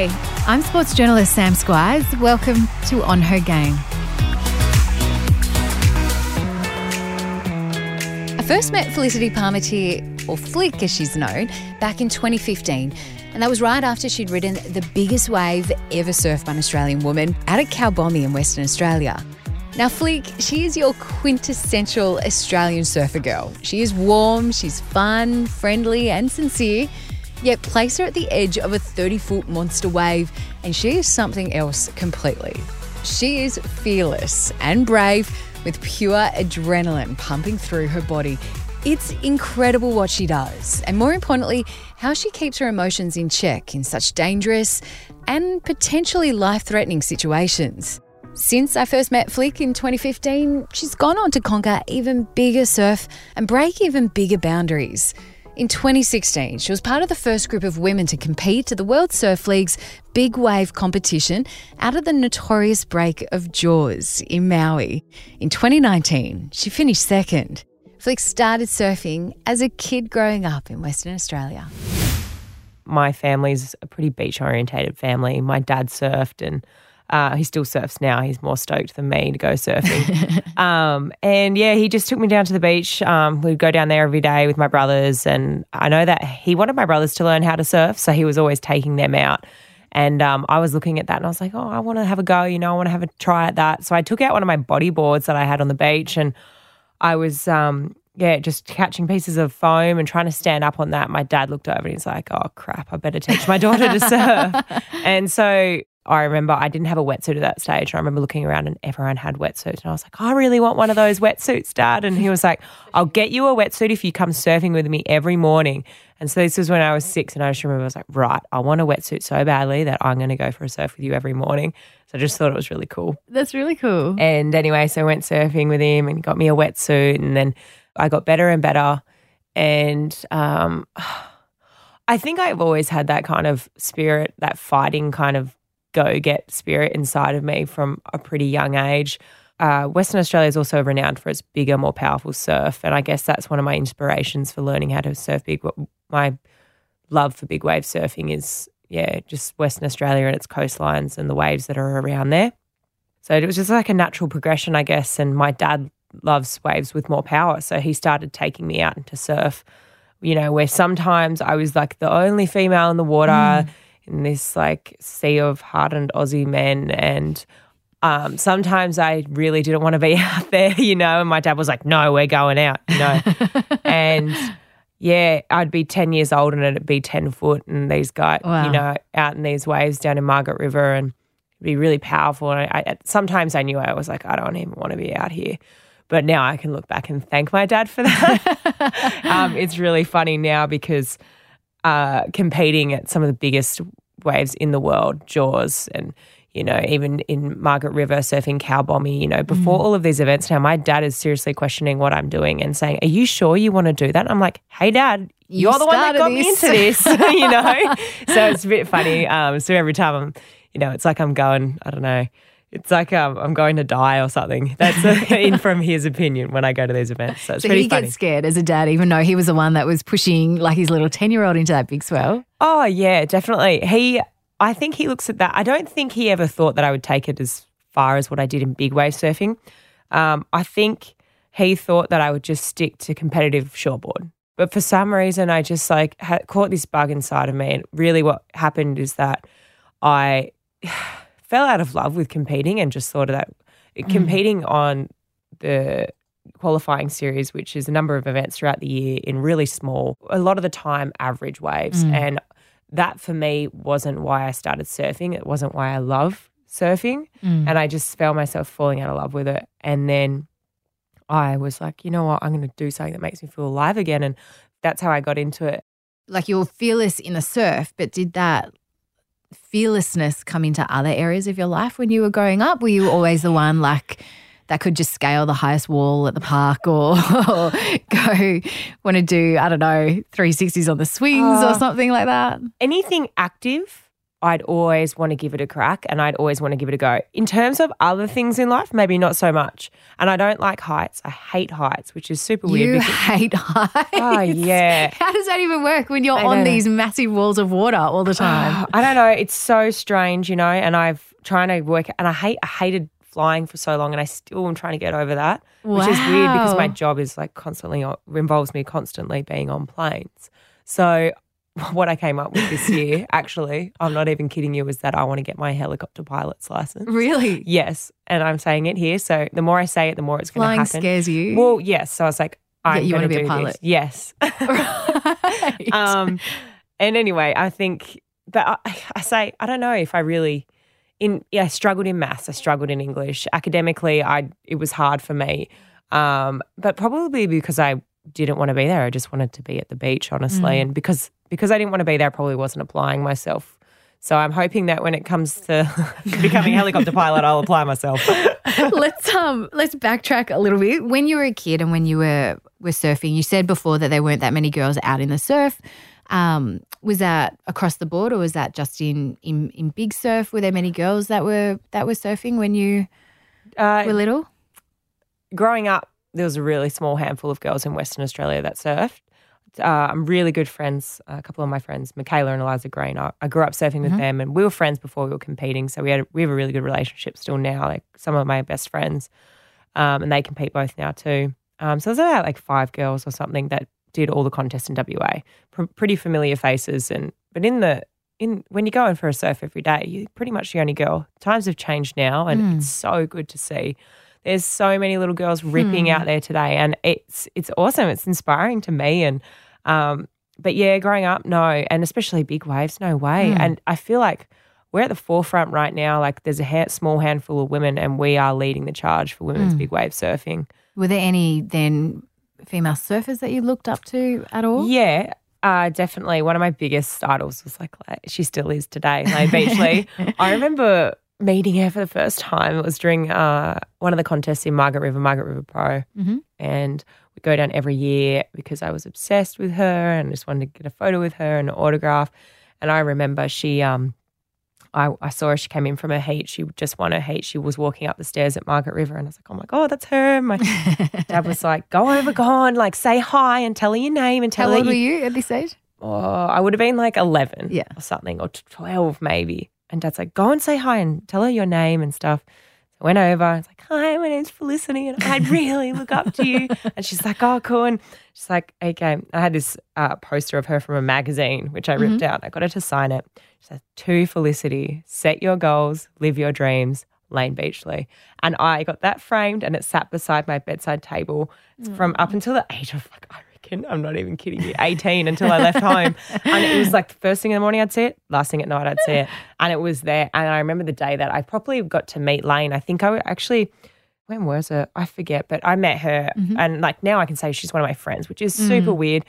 Hi, I'm sports journalist Sam Squires. Welcome to On Her Game. I first met Felicity Palmateer, or Flick as she's known, back in 2015. And that was right after she'd ridden the biggest wave ever surfed by an Australian woman at Cow Bombie in Western Australia. Now, Flick, she is your quintessential Australian surfer girl. She is warm, she's fun, friendly, and sincere. Yet place her at the edge of a 30 foot monster wave, and she is something else completely. She is fearless and brave with pure adrenaline pumping through her body. It's incredible what she does, and more importantly, how she keeps her emotions in check in such dangerous and potentially life threatening situations. Since I first met Flick in 2015, she's gone on to conquer even bigger surf and break even bigger boundaries. In 2016, she was part of the first group of women to compete at the World Surf League's Big Wave competition out of the notorious break of Jaws in Maui. In 2019, she finished second. Flick started surfing as a kid growing up in Western Australia. My family's a pretty beach orientated family. My dad surfed and uh, he still surfs now. He's more stoked than me to go surfing. um, and yeah, he just took me down to the beach. Um, we'd go down there every day with my brothers. And I know that he wanted my brothers to learn how to surf. So he was always taking them out. And um, I was looking at that and I was like, oh, I want to have a go. You know, I want to have a try at that. So I took out one of my body boards that I had on the beach and I was, um, yeah, just catching pieces of foam and trying to stand up on that. My dad looked over and he's like, oh, crap, I better teach my daughter to surf. and so I remember I didn't have a wetsuit at that stage. I remember looking around and everyone had wetsuits. And I was like, I really want one of those wetsuits, Dad. And he was like, I'll get you a wetsuit if you come surfing with me every morning. And so this was when I was six. And I just remember I was like, right, I want a wetsuit so badly that I'm going to go for a surf with you every morning. So I just thought it was really cool. That's really cool. And anyway, so I went surfing with him and got me a wetsuit. And then I got better and better. And um, I think I've always had that kind of spirit, that fighting kind of go get spirit inside of me from a pretty young age. Uh, Western Australia is also renowned for its bigger, more powerful surf. And I guess that's one of my inspirations for learning how to surf big. My love for big wave surfing is, yeah, just Western Australia and its coastlines and the waves that are around there. So it was just like a natural progression, I guess. And my dad loves waves with more power. So he started taking me out into surf, you know, where sometimes I was like the only female in the water. Mm in this like sea of hardened Aussie men and um, sometimes I really didn't want to be out there, you know, and my dad was like, no, we're going out, you know. and yeah, I'd be 10 years old and it'd be 10 foot and these guys, wow. you know, out in these waves down in Margaret River and it'd be really powerful. And I, I, sometimes I knew I was like, I don't even want to be out here. But now I can look back and thank my dad for that. um, it's really funny now because uh, competing at some of the biggest waves in the world, Jaws, and you know, even in Margaret River surfing Cow Bombie, you know, before mm. all of these events now, my dad is seriously questioning what I'm doing and saying, Are you sure you want to do that? And I'm like, Hey, dad, you're you the one that got this. me into this, you know? so it's a bit funny. Um, so every time I'm, you know, it's like I'm going, I don't know, it's like um, I'm going to die or something. That's a, in from his opinion when I go to these events. So, it's so pretty he funny. gets scared as a dad, even though he was the one that was pushing like his little ten year old into that big swell. Oh yeah, definitely. He, I think he looks at that. I don't think he ever thought that I would take it as far as what I did in big wave surfing. Um, I think he thought that I would just stick to competitive shortboard. But for some reason, I just like had, caught this bug inside of me. And really, what happened is that I fell out of love with competing and just thought of that mm. competing on the qualifying series, which is a number of events throughout the year in really small, a lot of the time average waves. Mm. And that for me wasn't why I started surfing. It wasn't why I love surfing. Mm. And I just found myself falling out of love with it. And then I was like, you know what? I'm going to do something that makes me feel alive again. And that's how I got into it. Like you were fearless in the surf, but did that fearlessness come into other areas of your life when you were growing up? Were you always the one like that could just scale the highest wall at the park or, or go want to do, I don't know, 360s on the swings uh, or something like that? Anything active I'd always want to give it a crack and I'd always want to give it a go. In terms of other things in life, maybe not so much. And I don't like heights. I hate heights, which is super weird. You because- hate heights. Oh, yeah. How does that even work when you're I on these massive walls of water all the time? I don't know. It's so strange, you know. And I've trying to work, and I hate, I hated flying for so long, and I still am trying to get over that, which is weird because my job is like constantly involves me constantly being on planes. So. What I came up with this year, actually, I'm not even kidding you, is that I want to get my helicopter pilot's license. really? Yes, and I'm saying it here. So the more I say it, the more it's going to happen. Flying scares you. Well, yes. So I was like, I'm you wanna to be a pilot. This. Yes. right. um, and anyway, I think, but I, I say, I don't know if I really, in yeah, I struggled in maths, I struggled in English. Academically, I it was hard for me, um, but probably because I didn't want to be there. I just wanted to be at the beach, honestly, Mm. and because because I didn't want to be there, I probably wasn't applying myself. So I'm hoping that when it comes to becoming a helicopter pilot, I'll apply myself. let's um let's backtrack a little bit. When you were a kid and when you were were surfing, you said before that there weren't that many girls out in the surf. Um, was that across the board, or was that just in in in big surf? Were there many girls that were that were surfing when you Uh, were little? growing up, there was a really small handful of girls in Western Australia that surfed. Uh, I'm really good friends. A couple of my friends, Michaela and Eliza Green. I, I grew up surfing with them, and we were friends before we were competing. So we had we have a really good relationship still now. Like some of my best friends, um, and they compete both now too. Um, so there's about like five girls or something that did all the contests in WA. Pr- pretty familiar faces, and but in the in when you go in for a surf every day, you're pretty much the only girl. Times have changed now, and it's so good to see. There's so many little girls ripping out there today, and it's it's awesome. It's inspiring to me, and um, but yeah, growing up, no, and especially big waves, no way. And I feel like we're at the forefront right now. Like there's a ha- small handful of women, and we are leading the charge for women's big wave surfing. Were there any then female surfers that you looked up to at all? Yeah, uh, definitely. One of my biggest idols was like, like she still is today, Layne Beachley. I remember meeting her for the first time. It was during uh, one of the contests in Margaret River, Margaret River Pro. Mhm. And we go down every year because I was obsessed with her and just wanted to get a photo with her and an autograph. And I remember she, um, I, I saw her. She came in from her heat. She just won her heat. She was walking up the stairs at Margaret River, and I was like, "Oh my god, that's her!" My dad was like, "Go over, go on, like say hi and tell her your name and tell How her old you were you at this age? oh, I would have been like 11 Yeah. or something, or 12 maybe. And dad's like, go and say hi and tell her your name and stuff. So I went over. I was like, hi, my name's Felicity and I really look up to you. And she's like, oh, cool. And she's like, okay. I had this uh, poster of her from a magazine, which I ripped out. I got her to sign it. She said, to Felicity, set your goals, live your dreams. Layne Beachley. And I got that framed and it sat beside my bedside table from up until the age of like, I reckon, I'm not even kidding you, 18 until I left home. And it was like the first thing in the morning I'd see it, last thing at night I'd see it. And it was there. And I remember the day that I properly got to meet Layne. I think I actually, when was it? I forget, but I met her. Mm-hmm. And like now I can say she's one of my friends, which is mm. super weird.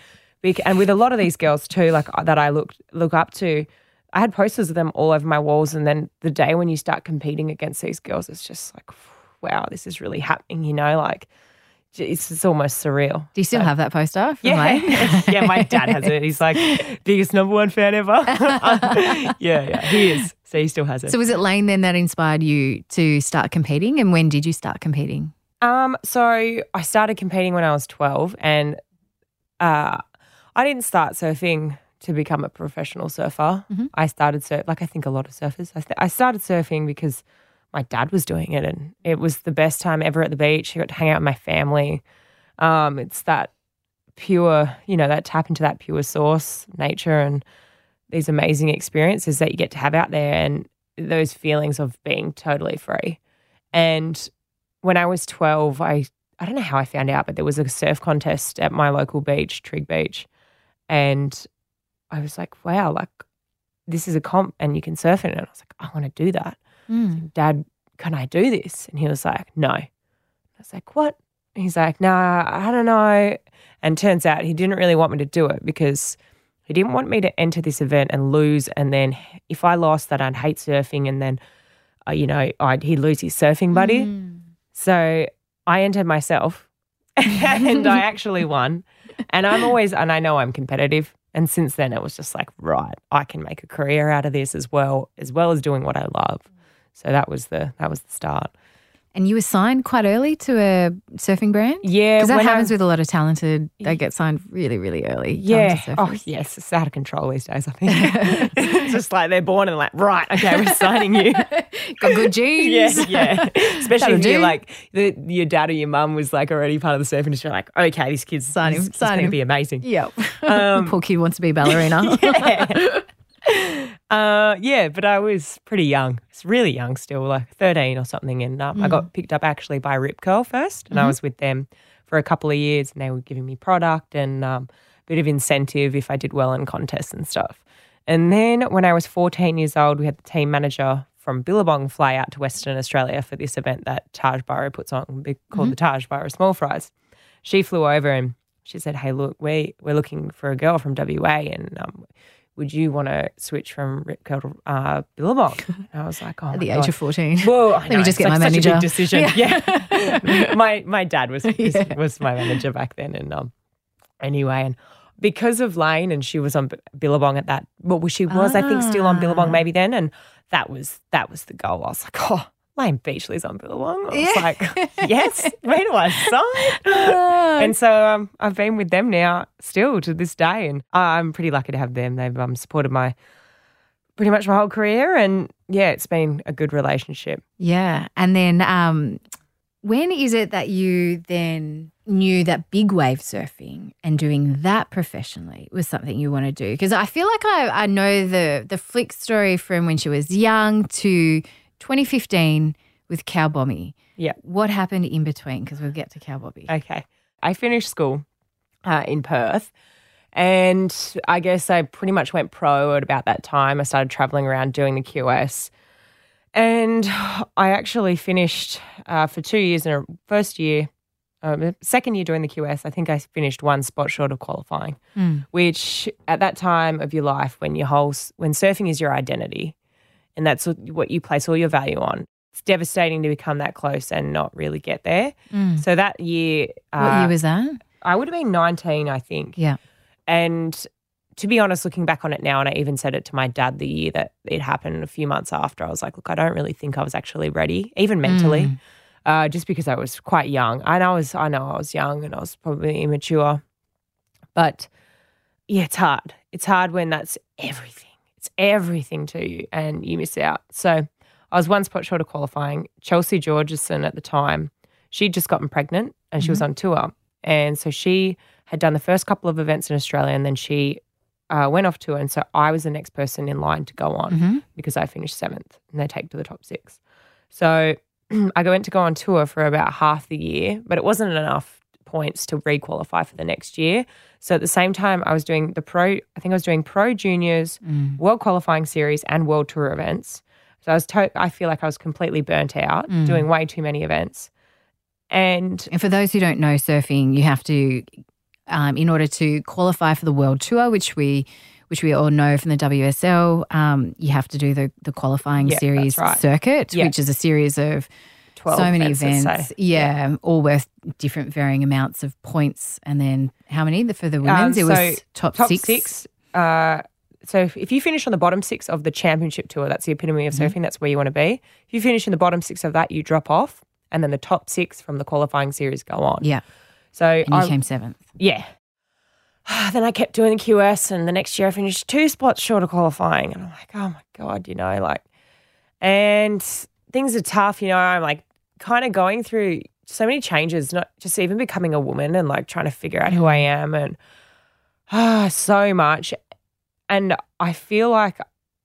And with a lot of these girls too, like uh, that I look look up to, I had posters of them all over my walls. And then the day when you start competing against these girls, it's just like, wow, this is really happening. You know, like it's, it's almost surreal. Do you still have that poster? Yeah, yeah. My dad has it. He's like biggest number one fan ever. yeah, yeah, he is. So he still has it. So was it Layne then that inspired you to start competing? And when did you start competing? Um, so I started competing when I was 12 and uh, I didn't start surfing to become a professional surfer. I started surf like I think a lot of surfers. I, st- I started surfing because my dad was doing it and it was the best time ever at the beach. I got to hang out with my family. Um, it's that pure, you know, that tap into that pure source nature and these amazing experiences that you get to have out there and those feelings of being totally free. And when I was 12, I I don't know how I found out, but there was a surf contest at my local beach, Trig Beach. And I was like, wow, like this is a comp and you can surf in it. And I was like, I want to do that. Dad, can I do this? And he was like, no. I was like, what? He's like, nah, I don't know. And turns out he didn't really want me to do it because he didn't want me to enter this event and lose. And then if I lost, that I'd hate surfing. And then, uh, you know, I'd, he'd lose his surfing buddy. So I entered myself and I actually won. And I'm always, and I know I'm competitive. And since then, it was just like, right, I can make a career out of this as well, as well as doing what I love. So that was the that was the start. And you were signed quite early to a surfing brand? Yeah, Because that when I- happens with a lot of talented, they get signed really, really early. Yeah. Oh, yes. It's out of control these days, I think. it's just like they're born and like, right, okay, we're signing you. Got good genes. yeah, yeah. Especially if you're like, the, your dad or your mum was like already part of the surf industry. Like, okay, this kid's Sign him, he's- he's going to be amazing. Yep. Um, Poor kid wants to be a ballerina. yeah. Uh, yeah, but I was pretty young. It's really young still, like 13 or something. And um, I got picked up actually by Rip Curl first. And I was with them for a couple of years and they were giving me product and um, a bit of incentive if I did well in contests and stuff. And then when I was 14 years old, we had the team manager from Billabong fly out to Western Australia for this event that Taj Burrow puts on big- called the Taj Burrow Small Fries. She flew over and she said, "Hey, look, we we're looking for a girl from WA, and um, would you want to switch from Rip Curl to uh, Billabong?" And I was like, "Oh, At the God. age of 14. Whoa, I Let me just get like my manager. big decision. Yeah, my my dad was was my manager back then, and um, anyway, and because of Layne, and she was on Billabong at that. Well, she was, I think, still on Billabong Ah. maybe then, and that was that was the goal. I was like, oh. Layne Beachley's on Billabong. I was Yeah. like, yes, where do I sign? and so um, I've been with them now still to this day, and I'm pretty lucky to have them. They've um, supported my pretty much my whole career, and yeah, it's been a good relationship. Yeah. And then um, when is it that you then knew that big wave surfing and doing that professionally was something you want to do? Because I feel like I, I know the, the flick story from when she was young to 2015 with Cow Bombie. Yeah. What happened in between? Because we'll get to Cow Bombie. Okay. I finished school uh, in Perth. And I guess I pretty much went pro at about that time. I started traveling around doing the QS. And I actually finished uh, for two years in a first year, um, second year doing the QS. I think I finished one spot short of qualifying, Mm. which at that time of your life, when your whole when surfing is your identity, and that's what you place all your value on, it's devastating to become that close and not really get there. Mm. So that year, What uh, year was that? I would have been 19, I think. Yeah. And to be honest, looking back on it now, and I even said it to my dad the year that it happened a few months after, I was like, look, I don't really think I was actually ready, even mentally, Mm. uh, just because I was quite young. And I was, I know I was young and I was probably immature. But yeah, it's hard. It's hard when that's everything. It's everything to you and you miss out. So I was one spot short of qualifying. Chelsea Georgeson at the time, she'd just gotten pregnant and she was on tour. And so she had done the first couple of events in Australia and then she uh, went off tour. And so I was the next person in line to go on Mhm. because I finished seventh and they take to the top six. So I went to go on tour for about half the year, but it wasn't enough points to re-qualify for the next year. So at the same time, I was doing the pro. I think I was doing pro juniors, Mm. world qualifying series, and world tour events. So I was. To- I feel like I was completely burnt out, Mm. doing way too many events. And And for those who don't know surfing, you have to, um, in order to qualify for the world tour, which we which we all know from the WSL, um, you have to do the the qualifying Yeah, series right. circuit, Yeah. which is a series of 12 so many events, events. say. Yeah, all worth different varying amounts of points. And then how many for the women's? it Um, so was top, top six. six. uh, so if, if you finish on the bottom six of the championship tour, that's the epitome of Mm-hmm. surfing. That's where you want to be. If you finish in the bottom six of that, you drop off, and then the top six from the qualifying series go on. Yeah, So and you I, came seventh. yeah. then I kept doing the QS, and the next year I finished two spots short of qualifying, and I'm like, oh my god, you know, like, and things are tough, you know. I'm like, kind of going through so many changes, not just even becoming a woman and like trying to figure out who I am, and ah, so much. And I feel like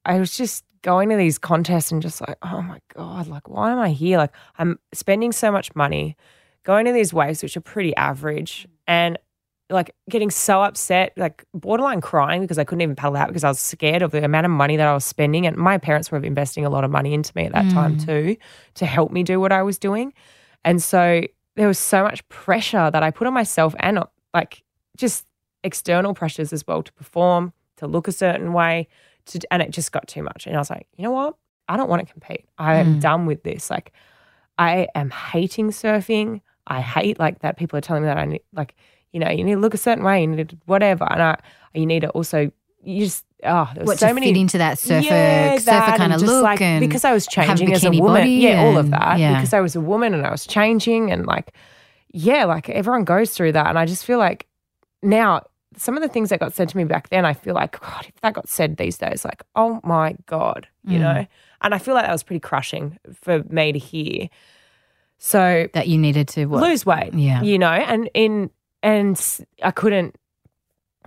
I was just going to these contests and just like, oh my god, like, why am I here? Like, I'm spending so much money going to these waves which are pretty average and like getting so upset, like borderline crying because I couldn't even paddle out because I was scared of the amount of money that I was spending. And my parents were investing a lot of money into me at that hmm. time too to help me do what I was doing. And so there was so much pressure that I put on myself and like just external pressures as well to perform, to look a certain way, to and it just got too much. And I was like, you know what? I don't want to compete. I am hmm. done with this. Like I am hating surfing. I hate like that people are telling me that I need like you know, you need to look a certain way, you need to whatever. And I, you need to also, you just, oh, there was What so many. fit into that surfer Yeah, surfer kind of look like, and because I was changing as a woman. Yeah, all of that. yeah. Because I was a woman and I was changing and like, yeah, like everyone goes through that. And I just feel like now some of the things that got said to me back then, I feel like, God, if that got said these days, like, oh my God, you Mm. know? And I feel like that was pretty crushing for me to hear. So that you needed to what? lose weight. Yeah. You know, and in and I couldn't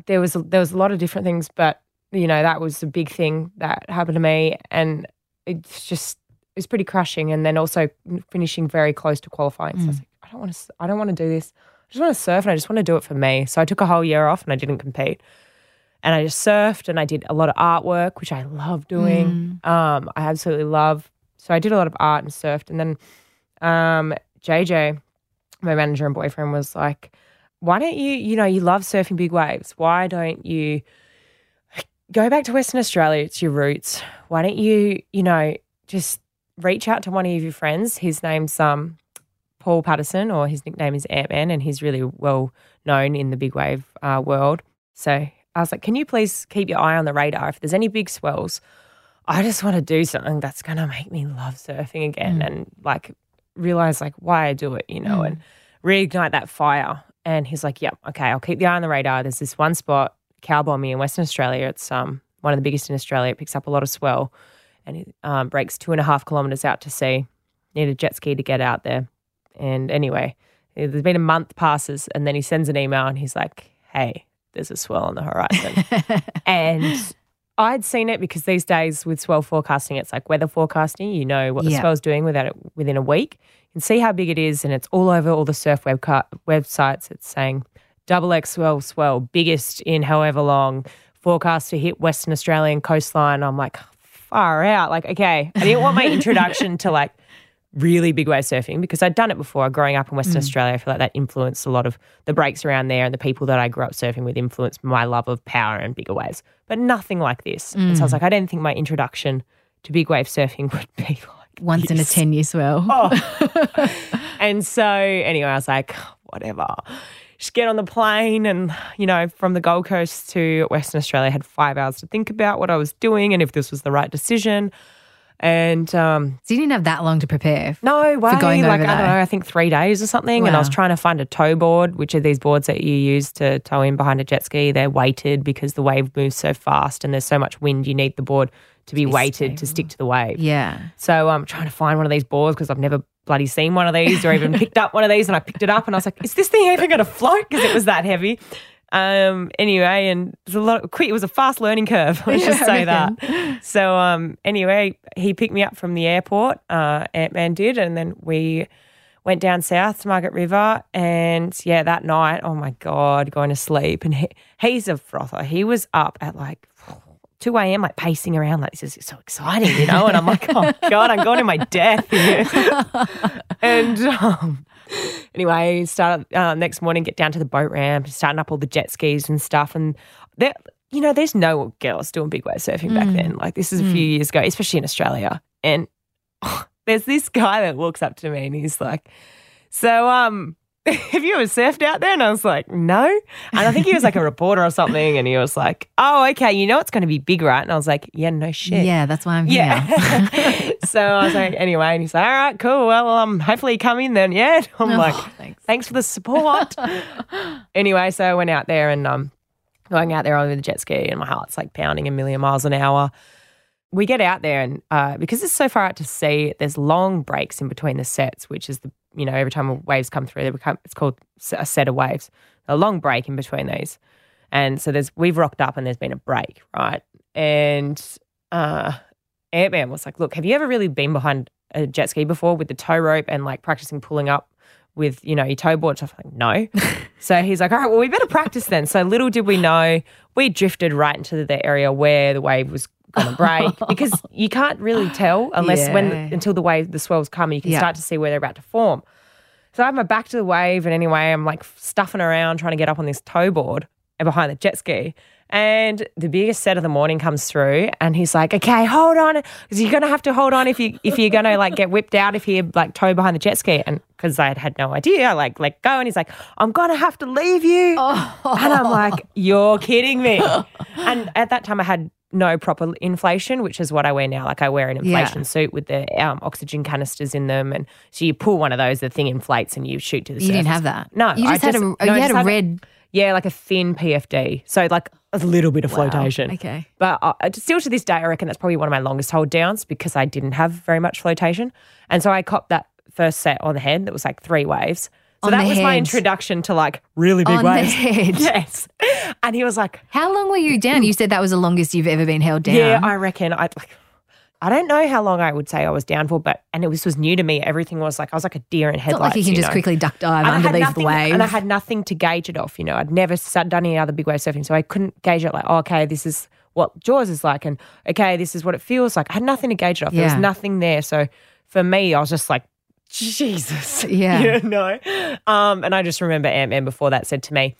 there was a, there was a lot of different things, but you know, that was a big thing that happened to me and it's just it was pretty crushing and then also finishing very close to qualifying. So I was Mm. like, I don't want to I don't want to do this. I just want to surf and I just want to do it for me. So I took a whole year off and I didn't compete. And I just surfed and I did a lot of artwork, which I love doing. Mm. Um, I absolutely love. So I did a lot of art and surfed. And then um, JJ, my manager and boyfriend, was like, why don't you, you know, you love surfing big waves. Why don't you go back to Western Australia? It's your roots. Why don't you, you know, just reach out to one of your friends? His name's um, Paul Patterson, or his nickname is Ant Man, and he's really well known in the big wave uh, world. So I was like, can you please keep your eye on the radar? If there's any big swells, I just want to do something that's going to make me love surfing again and like realize like why I do it, you know, and reignite that fire. And he's like, yep, okay, I'll keep the eye on the radar. There's this one spot, Cow Bombing in Western Australia. It's um one of the biggest in Australia. It picks up a lot of swell and it um, breaks two and a half kilometers out to sea. Need a jet ski to get out there. And anyway, there's been a month passes and then he sends an email and he's like, hey, there's a swell on the horizon. and I'd seen it because these days with swell forecasting, it's like weather forecasting. You know what the Yeah. swell's doing without it within a week. You can see how big it is, and it's all over all the surf web websites. It's saying double X swell, swell, biggest in however long, forecast to hit Western Australian coastline. I'm like, far out. Like, okay, I didn't want my introduction to like really big wave surfing because I'd done it before growing up in Western mm. Australia. I feel like that influenced a lot of the breaks around there and the people that I grew up surfing with influenced my love of power and bigger waves, but nothing like this. And so I was mm. like, I didn't think my introduction to big wave surfing would be like Once in a 10 year swell. Oh. and so anyway, I was like, whatever. Just get on the plane and, you know, from the Gold Coast to Western Australia, I had five hours to think about what I was doing and if this was the right decision. And um, So you didn't have that long to prepare. no way. going like, I don't know, I think three days or something. And I was trying to find a tow board, which are these boards that you use to tow in behind a jet ski. They're weighted because the wave moves so fast and there's so much wind. You need the board to be, be weighted to stick to the wave. Yeah. So I'm trying to find one of these boards because I've never bloody seen one of these or even picked up one of these. And I picked it up and I was like, is this thing even going to float? Because it was that heavy. Um, anyway, and it was a lot of quick. It was a fast learning curve. Let's just say that. So um, anyway, he picked me up from the airport. Uh, Ant Man did, and then we went down south to Margaret River. And yeah, that night, oh my god, going to sleep. And he, he's a frother. He was up at like 2 a.m., like pacing around, like, this is so exciting, you know? And I'm like, oh, God, I'm going to my death here. and um, anyway, start uh, next morning, get down to the boat ramp, starting up all the jet skis and stuff. And there, you know, there's no girls doing big wave surfing back then. Like, this is a few years ago, especially in Australia. And there's this guy that walks up to me and he's like, so, um, have you ever surfed out there? And I was like, no. And I think he was like a reporter or something. And he was like, oh, okay, you know it's going to be big, right? And I was like, yeah, no shit. Yeah, that's why I'm here. Yeah. so I was like, anyway, and he's like, all right, cool. Well, um, hopefully you come in then. Yeah. I'm Oh, like, thanks. thanks for the support. anyway, so I went out there and um, going out there on the jet ski, and my heart's like pounding a million miles an hour. We get out there, and uh, because it's so far out to sea, there's long breaks in between the sets, which is the you know every time waves come through, they become it's called a set of waves. A long break in between these, and so there's we've rocked up and there's been a break, right? And uh, Ant-Man was like, "Look, have you ever really been behind a jet ski before with the tow rope and like practicing pulling up with you know your tow board?" stuff?" Like, no. so he's like, "All right, well, we better practice then." So little did we know, we drifted right into the area where the wave was to break because you can't really tell unless when until the wave the swells come and you can Yeah. start to see where they're about to form. So I have my back to the wave, and anyway, I'm like stuffing around trying to get up on this tow board and behind the jet ski. And the biggest set of the morning comes through, and he's like, "Okay, hold on, because you're gonna have to hold on if you if you're gonna like get whipped out if you like tow behind the jet ski." And because I had had no idea, I like let go, and he's like, "I'm gonna have to leave you," oh. and I'm like, "You're kidding me!" and at that time, I had no proper inflation, which is what I wear now. Like I wear an inflation Yeah. suit with the um, oxygen canisters in them, and so you pull one of those, the thing inflates, and you shoot to the. You didn't have that. No, you I just had a no, you had just a red. yeah, like a thin PFD. So like a little bit of flotation. Okay. But still to this day, I reckon that's probably one of my longest hold downs because I didn't have very much flotation. And so I copped that first set on the head that was like three waves. So that was my introduction to like really big On waves. head. Yes. And he was like, How long were you down? You said that was the longest you've ever been held down. Yeah, I reckon I I don't know how long I would say I was down for, but and it was was new to me. Everything was like I was like a deer in headlights. not like you can just know? quickly duck dive And underneath nothing- the wave. And I had nothing to gauge it off. You know, I'd never sat- done any other big wave surfing, so I couldn't gauge it. Like, oh, okay, this is what Jaws is like, and okay, this is what it feels like. I had nothing to gauge it off. There was nothing there. So for me, I was just like, Jesus, Yeah. you know. Um, and I just remember Ant Man before that said to me,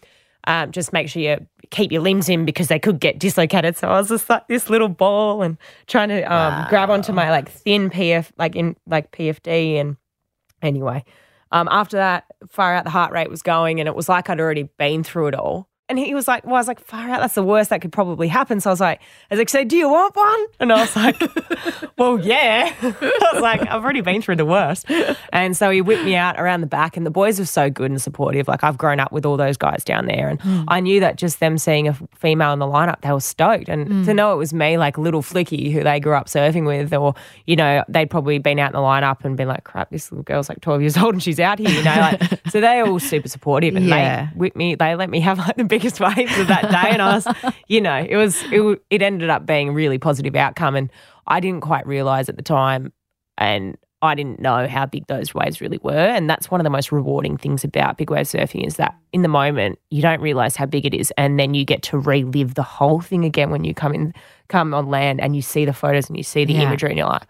um, just make sure you keep your limbs in because they could get dislocated. So I was just like this little ball and trying to um, grab onto my like thin PF, like in like PFD. And anyway, um, after that, far out the heart rate was going, and it was like I'd already been through it all. And he was like, "Well, I was like, far out. That's the worst that could probably happen." So I was like, "I was like, so do you want one?" And I was like, "Well, yeah." I was like, "I've already been through the worst." And so he whipped me out around the back, and the boys were so good and supportive. Like I've grown up with all those guys down there, and hmm. I knew that just them seeing a female in the lineup, they were stoked. And to hmm. know it was me, like little Flicky, who they grew up surfing with, or you know, they'd probably been out in the lineup and been like, "Crap, this little girl's like twelve years old and she's out here," you know. Like, so they were all super supportive, and Yeah. they whipped me. They let me have like the biggest waves of that day, and I was, you know, it was it, it ended up being a really positive outcome, and I didn't quite realize at the time, and I didn't know how big those waves really were, and that's one of the most rewarding things about big wave surfing is that in the moment you don't realize how big it is, and then you get to relive the whole thing again when you come in, come on land, and you see the photos and you see the Yeah. imagery, and you're like.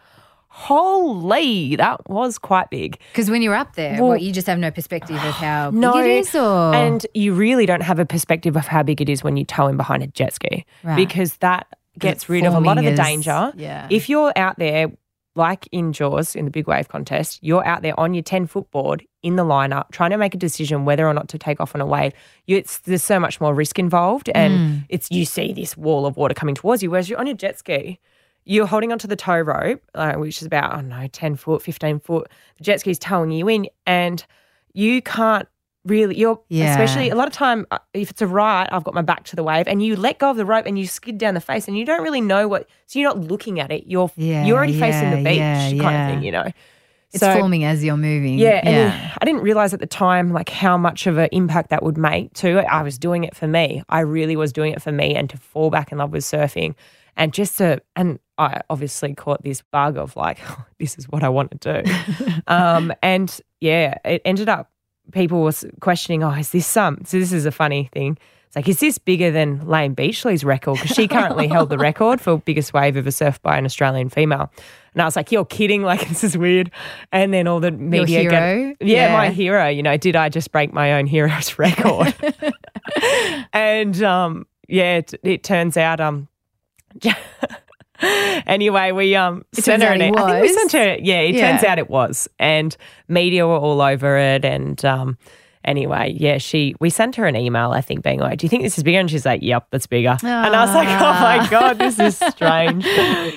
Holy, that was quite big. Because when you're up there, Well- what, you just have no perspective of how No, big it is, or And you really don't have a perspective of how big it is when you tow in behind a jet ski Right. because that gets rid of a lot of the danger. yeah. If you're out there, like in Jaws in the big wave contest, you're out there on your 10 foot board in the lineup trying to make a decision whether or not to take off on a wave. You, it's, there's so much more risk involved, and Mm. it's you see this wall of water coming towards you. Whereas you're on your jet ski, you're holding onto the tow rope, uh, which is about, I don't know, 10 foot, 15 foot. The jet ski's towing you in, and you can't really, you're, Yeah. especially a lot of time, uh, if it's a right, I've got my back to the wave, and you let go of the rope and you skid down the face, and you don't really know what, so you're not looking at it. You're, Yeah, you're already facing the beach yeah, kind yeah. of thing, you know? it's So- forming as you're moving. yeah, and then I didn't realize at the time like how much of an impact that would make too. I was doing it for me. I really was doing it for me and to fall back in love with surfing and just to and I obviously caught this bug of like this is what I want to do. um and yeah, it ended up people was questioning, oh, is this some so this is a funny thing. It's like, is this bigger than Layne Beachley's record? Because she currently held the record for biggest wave ever surfed by an Australian female. And I was like, you're kidding. Like, this is weird. And then all the media. get- hero? yeah, Yeah. my hero. You know, did I just break my own hero's record? and um, yeah, it, it turns out um. anyway, we um It sent her an e- I think we sent her. Yeah, it Yeah. turns out it was, and media were all over it, and um. Anyway, yeah, she we sent her an email, I think, being like, Do you think this is bigger? And she's like, Yep, that's bigger. And I was like, Oh my God, this is strange.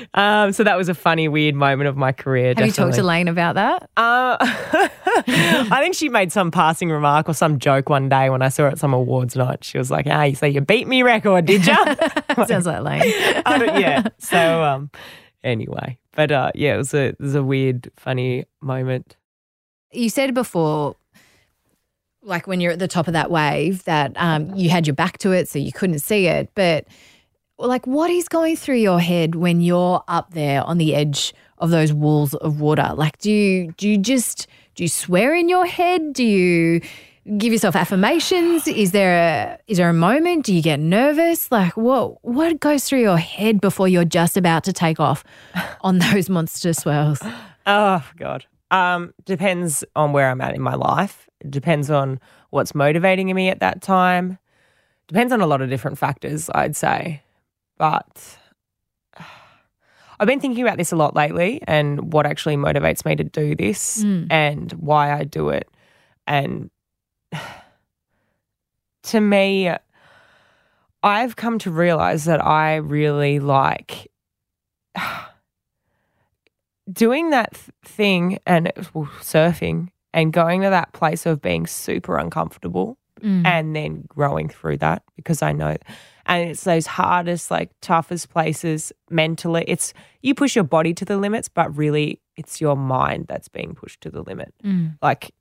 um, so that was a funny, weird moment of my career. Have you talked to. Layne about that? Uh, I think she made some passing remark or some joke one day when I saw her at some awards night. She was like, "Ah, you say you beat me record, did you?" Sounds like Layne. Yeah. So um, anyway, but uh, yeah, it was a it was a weird, funny moment. You said before, like when you're at the top of that wave, that um, you had your back to it, so you couldn't see it. But like, what is going through your head when you're up there on the edge of those walls of water? Like, do you do you just do you swear in your head? Do you give yourself affirmations? Is there a is there a moment? Do you get nervous? Like, what what goes through your head before you're just about to take off on those monster swells? Oh God. Um, depends on where I'm at in my life. It depends on what's motivating me at that time. depends on a lot of different factors, I'd say. But I've been thinking about this a lot lately and what actually motivates me to do this Mm. and why I do it. And to me, I've come to realize that I really like doing that th- thing and well, surfing and going to that place of being super uncomfortable Mm. and then growing through that because I know and it's those hardest like toughest places mentally. It's you push your body to the limits but really it's your mind that's being pushed to the limit. Mm. like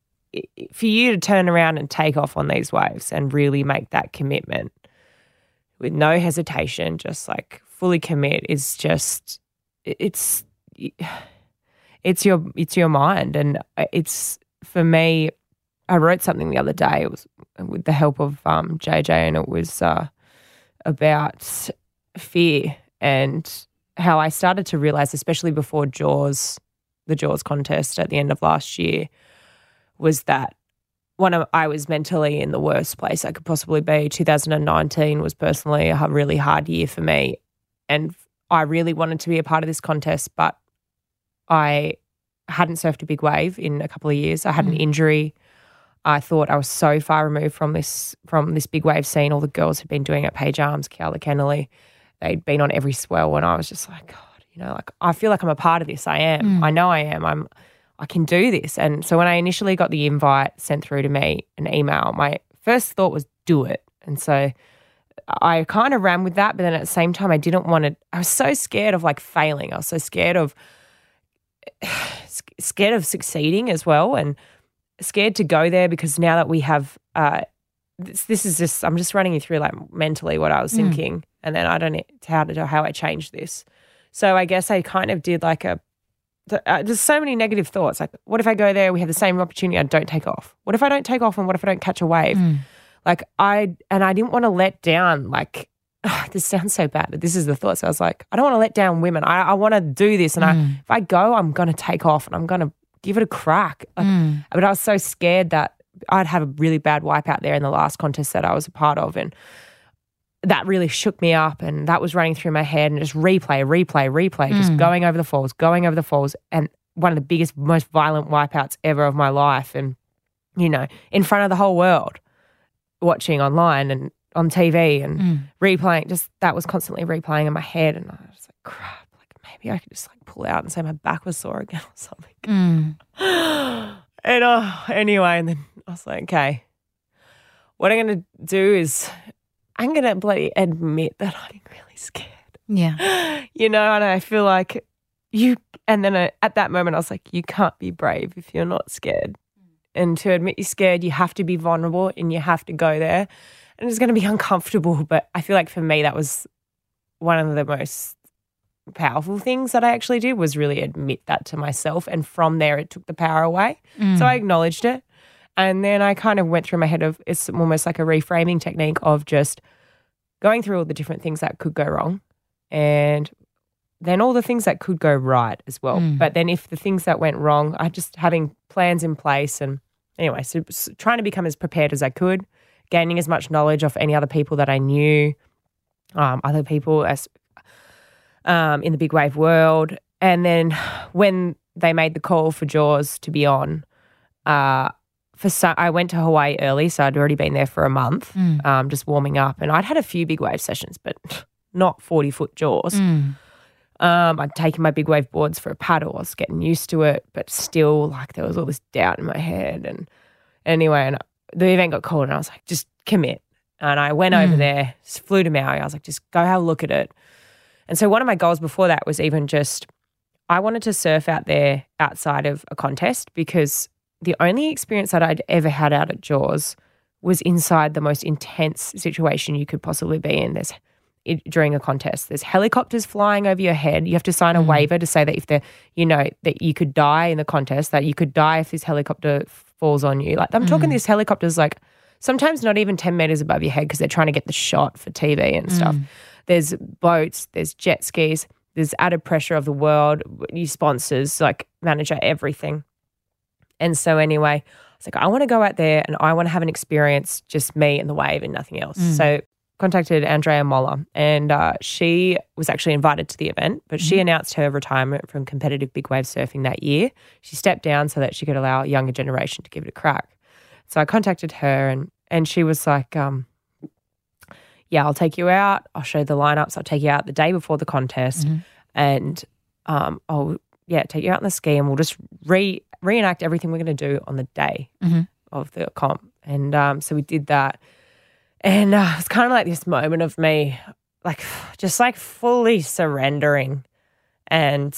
for you to turn around and take off on these waves and really make that commitment with no hesitation just like fully commit is just it's it's your it's your mind. And uh, it's for me i wrote something the other day. It was with the help of um, jj and it was uh, about fear and how i started to realize especially before jaws the jaws contest at the end of last year was that when I- I was mentally in the worst place I could possibly be. 2019 was personally a really hard year for me. And I really wanted to be a part of this contest, but I hadn't surfed a big wave in a couple of years. I had an Mm. injury. I thought I was so far removed from this from this big wave scene. All the girls had been doing it, Paige Alms, Keala Kennelly. They'd been on every swell, and I was just like, God, you know, like I feel like I'm a part of this. I am. Mm. I know I am. I'm. I can do this. And so when I initially got the invite sent through to me, an email, my first thought was do it. And so I kind of ran with that, but then at the same time, I didn't want to. I was so scared of like failing. I was so scared of scared of succeeding as well, and scared to go there because now that we have uh, this, this is just I'm just running you through like mentally what I was Mm. thinking, and then I don't know how to how I changed this. So I guess I kind of did like a. Uh, there's so many negative thoughts. Like, what if I go there? We have the same opportunity. I don't take off. What if I don't take off? And what if I don't catch a wave? Mm. Like I and I didn't want to let down. Like this sounds so bad, but this is the thought. So I was like, I don't want to let down women. I, I want to do this, and I Mm. if I go, I'm going to take off and I'm going to give it a crack. Mm. But I was so scared that I'd have a really bad wipeout there in the last contest that I was a part of, and that really shook me up. And that was running through my head, and just replay, replay, replay, just Mm. going over the falls, going over the falls, and one of the biggest, most violent wipeouts ever of my life, and you know, in front of the whole world, watching online and on TV and Mm. replaying. Just that was constantly replaying in my head, and I was like, crap. Maybe I could just like pull out and say my back was sore again or something. Mm. and uh, anyway, and then I was like, okay, what I'm gonna do is I'm gonna bloody admit that I'm really scared. Yeah. You know, and I feel like you. And then I, at that moment, I was like, you can't be brave if you're not scared. And to admit you're scared, you have to be vulnerable and you have to go there. And it's going to be uncomfortable. But I feel like for me, that was one of the most powerful things that I actually did was really admit that to myself. And from there, it took the power away. Mm. So I acknowledged it. And then I kind of went through my head of it's almost like a reframing technique of just going through all the different things that could go wrong and then all the things that could go right as well. Mm. But then if the things that went wrong, I just having plans in place and anyway, so s- trying to become as prepared as I could, gaining as much knowledge of any other people that I knew, um, other people as um, in the big wave world. And then when they made the call for Jaws to be on, uh, for so, I went to Hawaii early, so I'd already been there for a month, Mm. um, just warming up, and I'd had a few big wave sessions, but not forty foot Jaws. Mm. Um, I'd taken my big wave boards for a paddle. I was getting used to it, but still, like there was all this doubt in my head. And anyway, and the event got called, and I was like, just commit. And I went over Mm. there, s- flew to Maui. I was like, just go have a look at it. And so one of my goals before that was even just, I wanted to surf out there outside of a contest because the only experience that I'd ever had out at Jaws was inside the most intense situation you could possibly be in. There's it, during a contest. There's helicopters flying over your head. You have to sign a Mm. waiver to say that if the you know that you could die in the contest, that you could die if this helicopter falls on you. Like I'm talking, Mm. this helicopter's like sometimes not even ten meters above your head because they're trying to get the shot for TV and stuff. There's boats. There's jet skis. There's added pressure of the world. New sponsors like manager everything. And so anyway, I was like, I want to go out there and I want to have an experience, just me and the wave and nothing else. Mm. So contacted Andrea Moller, and uh, she was actually invited to the event, but she announced her retirement from competitive big wave surfing that year. She stepped down so that she could allow a younger generation to give it a crack. So I contacted her, and and she was like, um, "Yeah, I'll take you out. I'll show you the lineups. I'll take you out the day before the contest, and um, I'll yeah take you out on the ski, and we'll just re reenact everything we're going to do on the day of the comp." And um, so we did that. And uh, it's kind of like this moment of me, like, just like fully surrendering and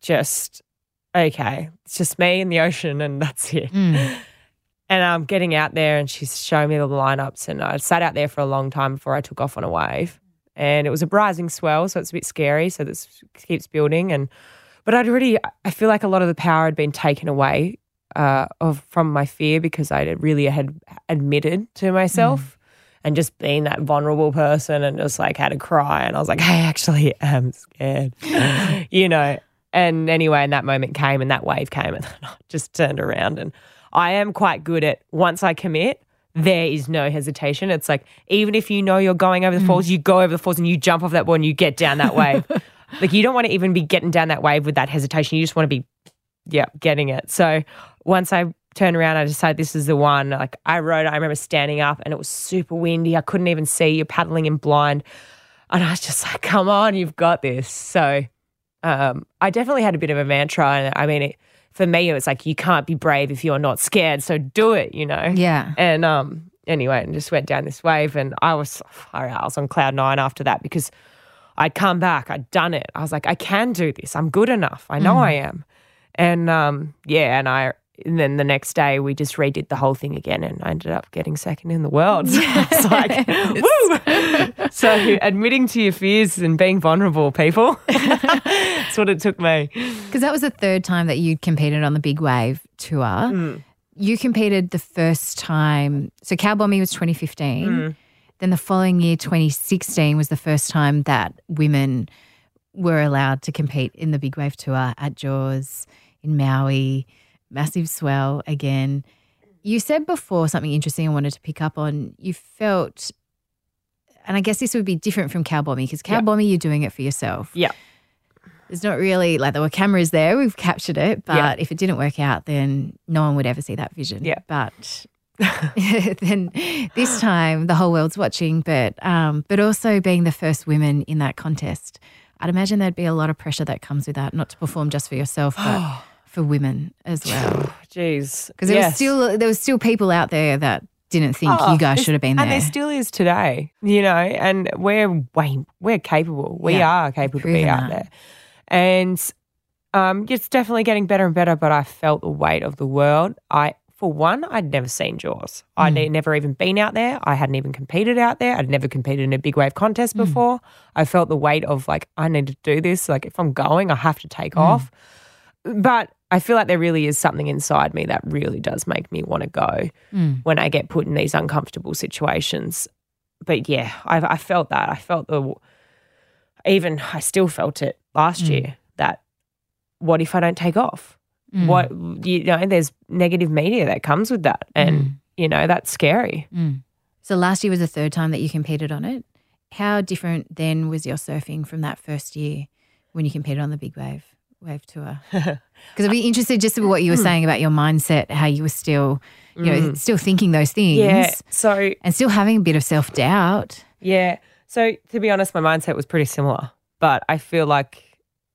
just, okay, it's just me in the ocean and that's it. And I'm getting out there and she's showing me the lineups. And I sat out there for a long time before I took off on a wave. And it was a rising swell, so it's a bit scary. So this keeps building. And, but I'd already, I feel like a lot of the power had been taken away uh, of from my fear because I really had admitted to myself and just being that vulnerable person and just like had a cry and I was like, I actually am scared, you know. And anyway, and that moment came and that wave came and I just turned around and I am quite good at once I commit. There is no hesitation. It's like even if you know you're going over the falls, you go over the falls and you jump off that board and you get down that wave. like you don't want to even be getting down that wave with that hesitation. You just want to be yeah, getting it. So once I turned around, I decided this is the one. Like I rode, I remember standing up and it was super windy. I couldn't even see. You're paddling in blind. And I was just like, come on, you've got this. So um, I definitely had a bit of a mantra. And I mean, it, for me, it was like, you can't be brave if you're not scared. So do it, you know? Yeah. And um, anyway, and just went down this wave. And I was, I was on cloud nine after that because I'd come back, I'd done it. I was like, I can do this. I'm good enough. I know I am. And um, yeah, and I and then the next day we just redid the whole thing again, and I ended up getting second in the world. So it's like, woo! so admitting to your fears and being vulnerable, people. That's what it took me. Because that was the third time that you competed on the Big Wave tour. Mm. You competed the first time. So Cow Bombie was 2015. Mm. Then the following year, 2016, was the first time that women were allowed to compete in the Big Wave tour at Jaws in Maui. Massive swell again. You said before something interesting I wanted to pick up on. You felt, and I guess this would be different from Cow Bombie because Cow Yeah. Bombie, you're doing it for yourself Yeah. There's not really like there were cameras there. We've captured it, but Yeah. if it didn't work out, then no one would ever see that vision. Yeah. But then this time the whole world's watching, but um, but also being the first women in that contest, I'd imagine there'd be a lot of pressure that comes with that, not to perform just for yourself, but for women as well. Jeez. Because there was still there was still people out there that didn't think Oh, you guys should have been there. And there. there still is today, you know, and we're way, we're capable. We Yeah, are capable to be out that. there. And um, it's definitely getting better and better, but I felt the weight of the world. I, for one, I'd never seen Jaws. I'd Mm. never even been out there. I hadn't even competed out there. I'd never competed in a big wave contest Mm. before. I felt the weight of like, I need to do this. Like, if I'm going, I have to take Mm. off. But I feel like there really is something inside me that really does make me want to go Mm. when I get put in these uncomfortable situations. But yeah, I, I felt that. I felt the, even I still felt it last Mm. year that what if I don't take off? Mm. What, you know, there's negative media that comes with that. And, Mm. you know, that's scary. Mm. So last year was the third time that you competed on it. How different then was your surfing from that first year when you competed on the big wave wave tour? Because I'd be interested just in what you were saying about your mindset, how you were still, you know, still thinking those things Yeah. So, and still having a bit of self doubt. yeah. So, to be honest, my mindset was pretty similar. But I feel like,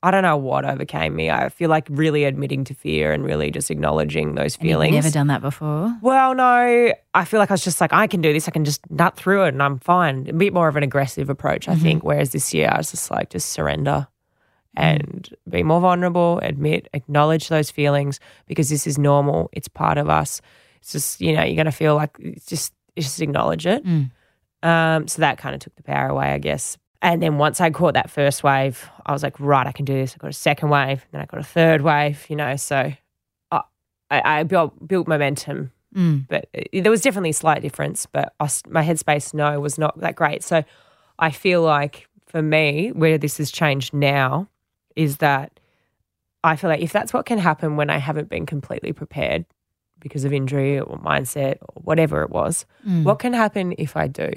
I don't know what overcame me. I feel like really admitting to fear and really just acknowledging those feelings. You've never done that before. Well, no, I feel like I was just like, I can do this. I can just nut through it and I'm fine. A bit more of an aggressive approach, I think. Whereas this year, I was just like, just surrender and be more vulnerable, admit, acknowledge those feelings because this is normal. It's part of us. It's just, you know, you're going to feel like it's just, just acknowledge it. Mm. Um, so that kind of took the power away, I guess. And then once I caught that first wave, I was like, right, I can do this. I got a second wave, then I got a third wave, you know. So I, I I built built momentum Mm. but it- there was definitely a slight difference. But I my headspace, no, was not that great. So I feel like for me, where this has changed now is that I feel like if that's what can happen when I haven't been completely prepared because of injury or mindset or whatever it was, Mm. what can happen if I do?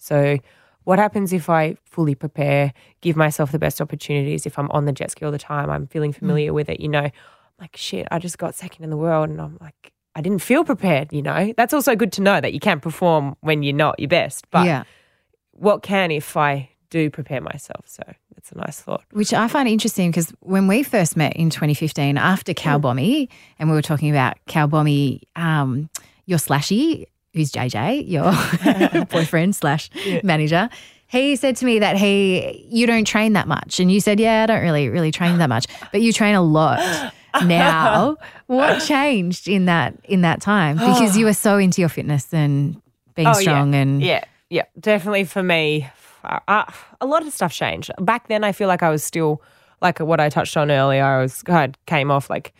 So what happens if I fully prepare, give myself the best opportunities? If I'm on the jet ski all the time, I'm feeling familiar with it, you know, I'm like shit, I just got second in the world and I'm like, I didn't feel prepared, you know? That's also good to know that you can't perform when you're not your best. But yeah. what can if I do prepare myself? So that's a nice thought. Which I find interesting because when we first met in 2015 after Cow Bombie, and we were talking about Cow Bombie, um, your slashy, who's JJ, your boyfriend slash manager, he said to me that he you don't train that much, and you said, yeah, I don't really really train that much, but you train a lot. Now, what changed in that in that time? Because you were so into your fitness and being Oh, strong yeah. and yeah, yeah, definitely for me, uh, uh, a lot of stuff changed. Back then, I feel like I was still like what I touched on earlier. I was I came off like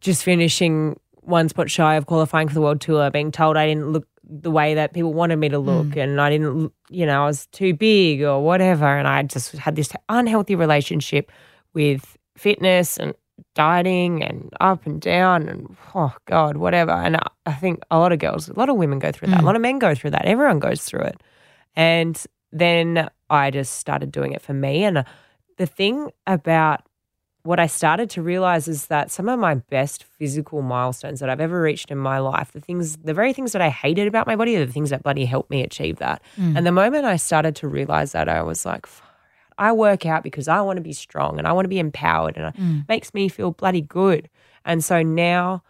just finishing one spot shy of qualifying for the world tour, being told I didn't look the way that people wanted me to look, mm. and I didn't, you know, I was too big or whatever, and I just had this unhealthy relationship with fitness and dieting and up and down and oh god whatever. And I- i think a lot of girls a lot of women go through that. A mm. lot of men go through that. Everyone goes through it. And then i just started doing it for me. And the thing about what i started to realize is that some of my best physical milestones that i've ever reached in my life the things the very things that i hated about my body are the things that bloody helped me achieve that mm. and the moment i started to realize that i was like I work out because I want to be strong and I want to be empowered and it mm. makes me feel bloody good. And so now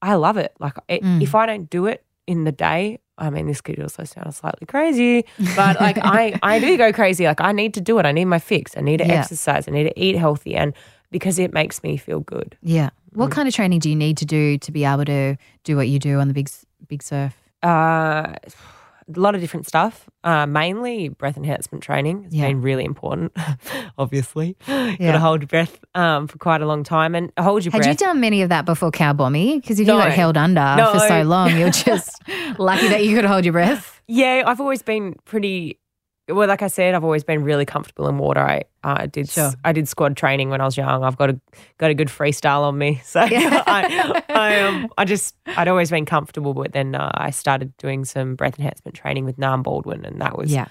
I love it. Like it, mm. if I don't do it in the day, I mean, this could also sound slightly crazy, but like I, I do go crazy. Like I need to do it. I need my fix. I need to Yeah. exercise. I need to eat healthy, and because it makes me feel good. yeah. What Mm. kind of training do you need to do to be able to do what you do on the big big surf? Uh, a lot of different stuff. Uh, mainly breath enhancement training has Yeah. been really important. Obviously, got to hold your breath um, for quite a long time and hold your Had breath. Had you done many of that before Cow Bombie? Because if No. you got held under No. for so long, you're just lucky that you could hold your breath. Yeah, I've always been pretty. Well, like I said, I've always been really comfortable in water. I uh, did Sure. I did squad training when I was young. I've got a got a good freestyle on me, so I I, um, I just I'd always been comfortable. But then uh, I started doing some breath enhancement training with Nam Baldwin, and that was Yeah.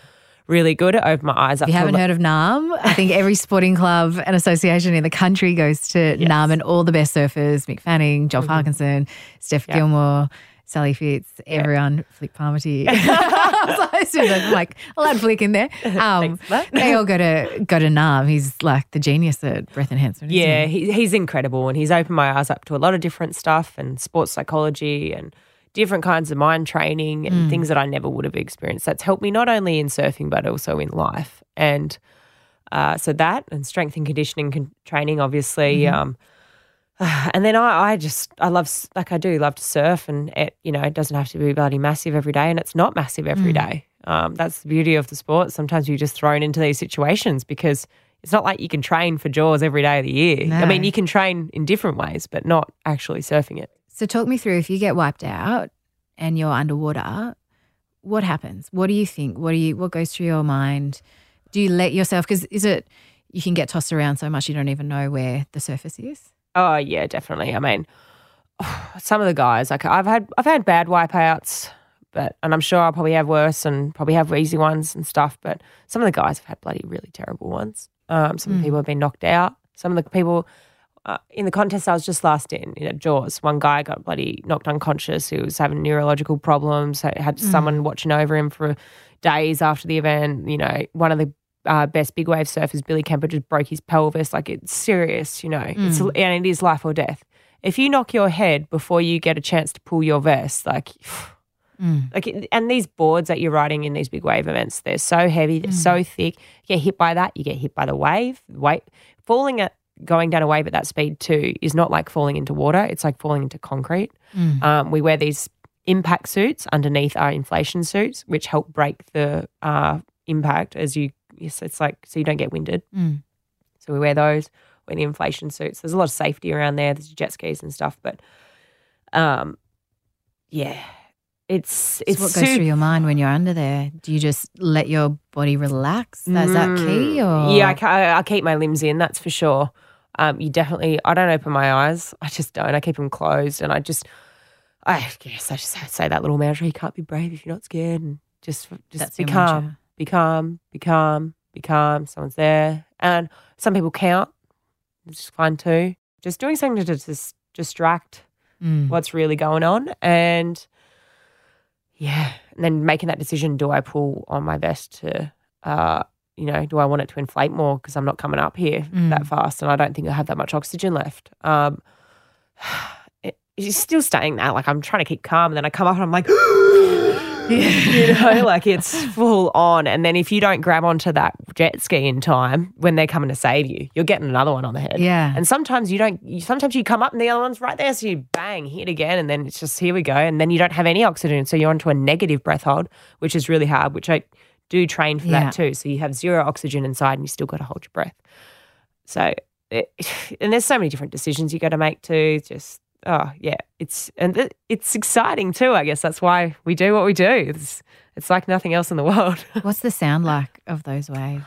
really good. It opened my eyes up. If you haven't heard of NAM, I think every sporting club and association in the country goes to NAM and all the best surfers, Mick Fanning, Joel Parkinson, Steph Yeah. Gilmore, Sally Fitz, everyone, Flick Palmateer. so I'm like, I'll add Flick in there. Um, Thanks for that. they all go to go to NAM. He's like the genius at breath enhancement. Yeah, he? he, he's incredible, and he's opened my eyes up to a lot of different stuff and sports psychology and different kinds of mind training and things that I never would have experienced. That's helped me not only in surfing but also in life. And uh, so that and strength and conditioning con- training, obviously. Um, and then I, I just I love like I do love to surf, and it you know it doesn't have to be bloody massive every day, and it's not massive every day. Um, that's the beauty of the sport. Sometimes you're just thrown into these situations because it's not like you can train for jaws every day of the year. I mean, you can train in different ways, but not actually surfing it. So talk me through if you get wiped out and you're underwater, what happens? What do you think? What do you what goes through your mind? Do you let yourself because is it you can get tossed around so much you don't even know where the surface is? Oh yeah, definitely. I mean, some of the guys like I've had I've had bad wipeouts, but and I'm sure I'll probably have worse and probably have easy ones and stuff. But some of the guys have had bloody really terrible ones. Um, some the people have been knocked out. Some of the people uh, in the contest I was just last in, you know, Jaws. One guy got bloody knocked unconscious. Who was having neurological problems. Had had someone watching over him for days after the event. You know, one of the uh, best big wave surfers, Billy Kemper, just broke his pelvis. Like it's serious, you know. It's and it is life or death. If you knock your head before you get a chance to pull your vest, like. Like and these boards that you're riding in these big wave events, they're so heavy, they're so thick. You get hit by that, you get hit by the wave. Wait, falling at going down a wave at that speed too is not like falling into water. It's like falling into concrete. Um, we wear these impact suits underneath our inflation suits, which help break the uh, impact as you. Yes, it's like so you don't get winded. Mm. So we wear those. Wear the inflation suits. There's a lot of safety around there. There's jet skis and stuff, but um, yeah, it's So it's what goes through your mind when you're under there? Do you just let your body relax? Is that key? Or Mm, Yeah, I, I, keep my limbs in. That's for sure. Um, you definitely. I don't open my eyes. I just don't. I keep them closed, and I just. I guess I just say that little mantra. You can't be brave if you're not scared, and just just That's be calm. Be calm, be calm, be calm. Someone's there. And some people count, which is fun too. Just doing something to just distract Mm. what's really going on. And yeah, and then making that decision do I pull on my vest to, uh, you know, do I want it to inflate more because I'm not coming up here Mm. that fast and I don't think I have that much oxygen left. Um, it, it's still staying there. Like I'm trying to keep calm and then I come up and I'm like, you know, like it's full on. And then if you don't grab onto that jet ski in time when they're coming to save you, you're getting another one on the head. Yeah. And sometimes you don't, you, sometimes you come up and the other one's right there. So you bang, hit again. And then it's just, here we go. And then you don't have any oxygen. So you're onto a negative breath hold, which is really hard, which I do train for Yeah. that too. So you have zero oxygen inside and you still got to hold your breath. So, it, and there's so many different decisions you got to make too. Just, oh, yeah. It's, and it's exciting too. I guess that's why we do what we do. It's, it's like nothing else in the world. What's the sound like of those waves?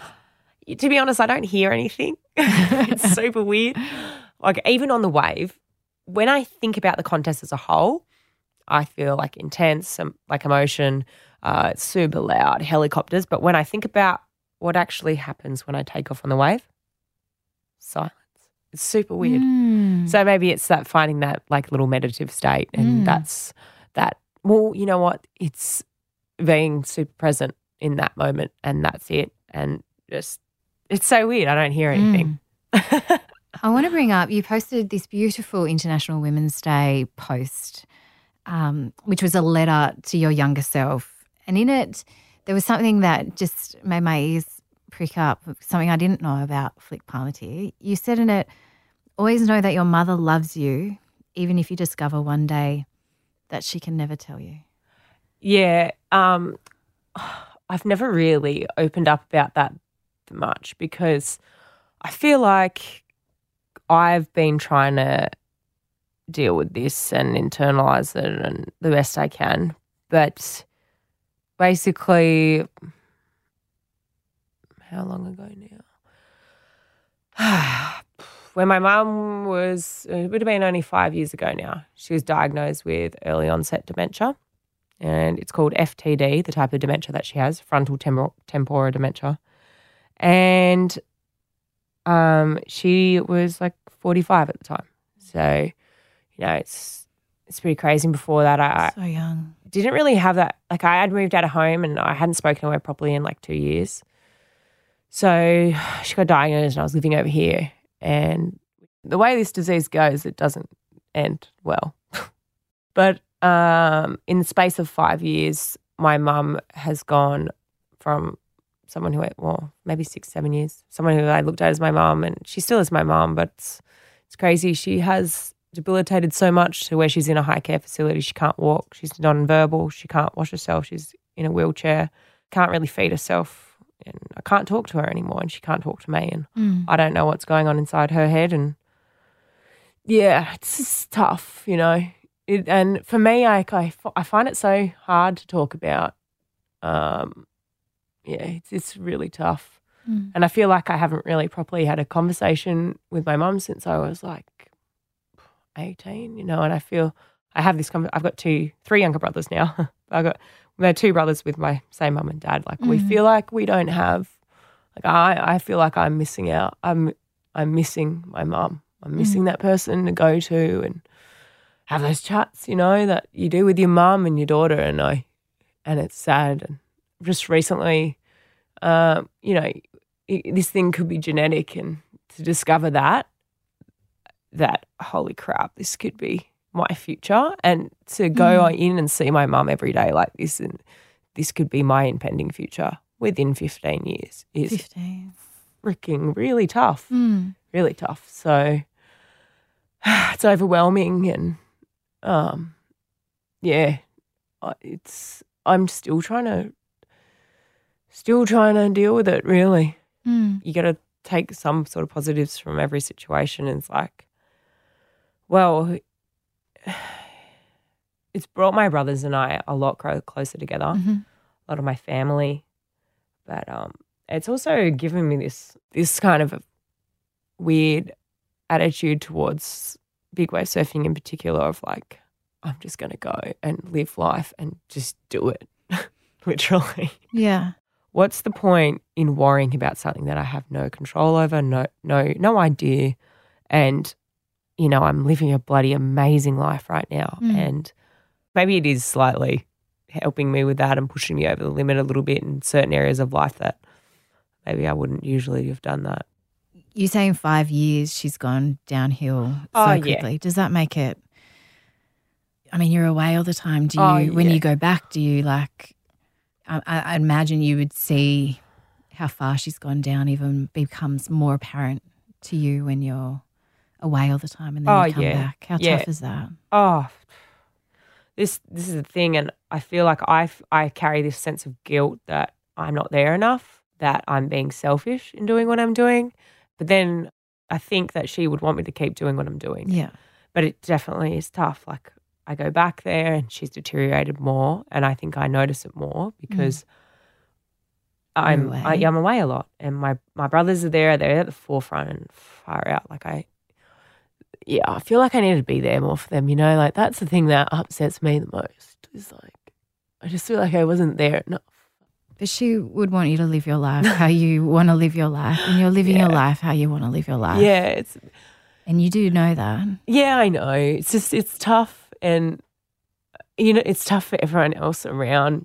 to be honest, I don't hear anything. it's super weird. Like even on the wave, when I think about the contest as a whole, I feel like intense, um, like emotion. Uh, it's super loud, helicopters. But when I think about what actually happens when I take off on the wave, silence. It's super weird. Mm. So maybe it's that finding that like little meditative state, and Mm. that's that. Well, you know what? It's being super present in that moment, and that's it. And just it's so weird. I don't hear anything. I want to bring up you posted this beautiful International Women's Day post, um, which was a letter to your younger self. And in it, there was something that just made my ears prick up, something I didn't know about Flick Palmateer. You said in it, always know that your mother loves you, even if you discover one day that she can never tell you. Yeah, um, I've never really opened up about that much because I feel like I've been trying to deal with this and internalize it and the best I can. But basically, how long ago now? when my mum was, it would have been only five years ago now, she was diagnosed with early onset dementia and it's called FTD, the type of dementia that she has, frontal tempor- tempora dementia. And um, she was like 45 at the time. So, you know, it's it's pretty crazy. And before that, I, So young. Didn't really have that. Like, I had moved out of home and I hadn't spoken to her properly in like two years. So she got diagnosed and I was living over here. And the way this disease goes, it doesn't end well. but um, in the space of five years, my mum has gone from someone who, well, maybe six, seven years, someone who I looked at as my mum, and she still is my mum, but it's, it's crazy. She has debilitated so much to where she's in a high care facility. She can't walk. She's non-verbal. She can't wash herself. She's in a wheelchair. Can't really feed herself. And I can't talk to her anymore, and she can't talk to me. And Mm. I don't know what's going on inside her head. And yeah, it's just tough, you know. It, and for me, I, I, I find it so hard to talk about. Um, yeah, it's, it's really tough. Mm. And I feel like I haven't really properly had a conversation with my mum since I was like 18, you know, and I feel I have this, con- I've got two, three younger brothers now. I've got, we had two brothers with my same mum and dad. Like we Mhm. feel like we don't have, like I, I feel like I'm missing out. I'm, I'm missing my mum. I'm missing that person to go to and have those chats, you know, that you do with your mum and your daughter. And I, and it's sad. And just recently, um, you know, this thing could be genetic, and to discover that, that holy crap, this could be my future, and to go in and see my mum every day like this, and this could be my impending future within 15 years is 15. freaking really tough, Mm. really tough. So it's overwhelming, and um, yeah, it's I'm still trying to, still trying to deal with it. Really, Mm. you got to take some sort of positives from every situation. And it's like, well, it's brought my brothers and I a lot closer together. Mhm. A lot of my family, but um, it's also given me this this kind of weird attitude towards big wave surfing in particular of like I'm just going to go and live life and just do it, literally Yeah. what's the point in worrying about something that I have no control over, no no no idea, and you know I'm living a bloody amazing life right now, Mm. and maybe it is slightly helping me with that and pushing me over the limit a little bit in certain areas of life that maybe I wouldn't usually have done that. You say in five years she's gone downhill so Oh, yeah. quickly. Does that make it? I mean, you're away all the time. Do you, Oh, when you go back, do you like? I I imagine you would see how far she's gone down. Even becomes more apparent to you when you're away all the time, and then Oh, you come yeah. back. How Yeah. tough is that? oh this this is the thing and i feel like I I carry this sense of guilt that i'm not there enough that i'm being selfish in doing what i'm doing but then i think that she would want me to keep doing what i'm doing Yeah. but it definitely is tough like i go back there and she's deteriorated more and i think i notice it more because mm. i'm away. I, i'm away a lot and my my brothers are there they're at the forefront and far out like i yeah i feel like i need to be there more for them you know like that's the thing that upsets me the most is like i just feel like i wasn't there enough But she would want you to live your life how you want to live your life, and you're living your life how you want to live your life. yeah it's And you do know that. Yeah, I know. It's just it's tough, and you know it's tough for everyone else around.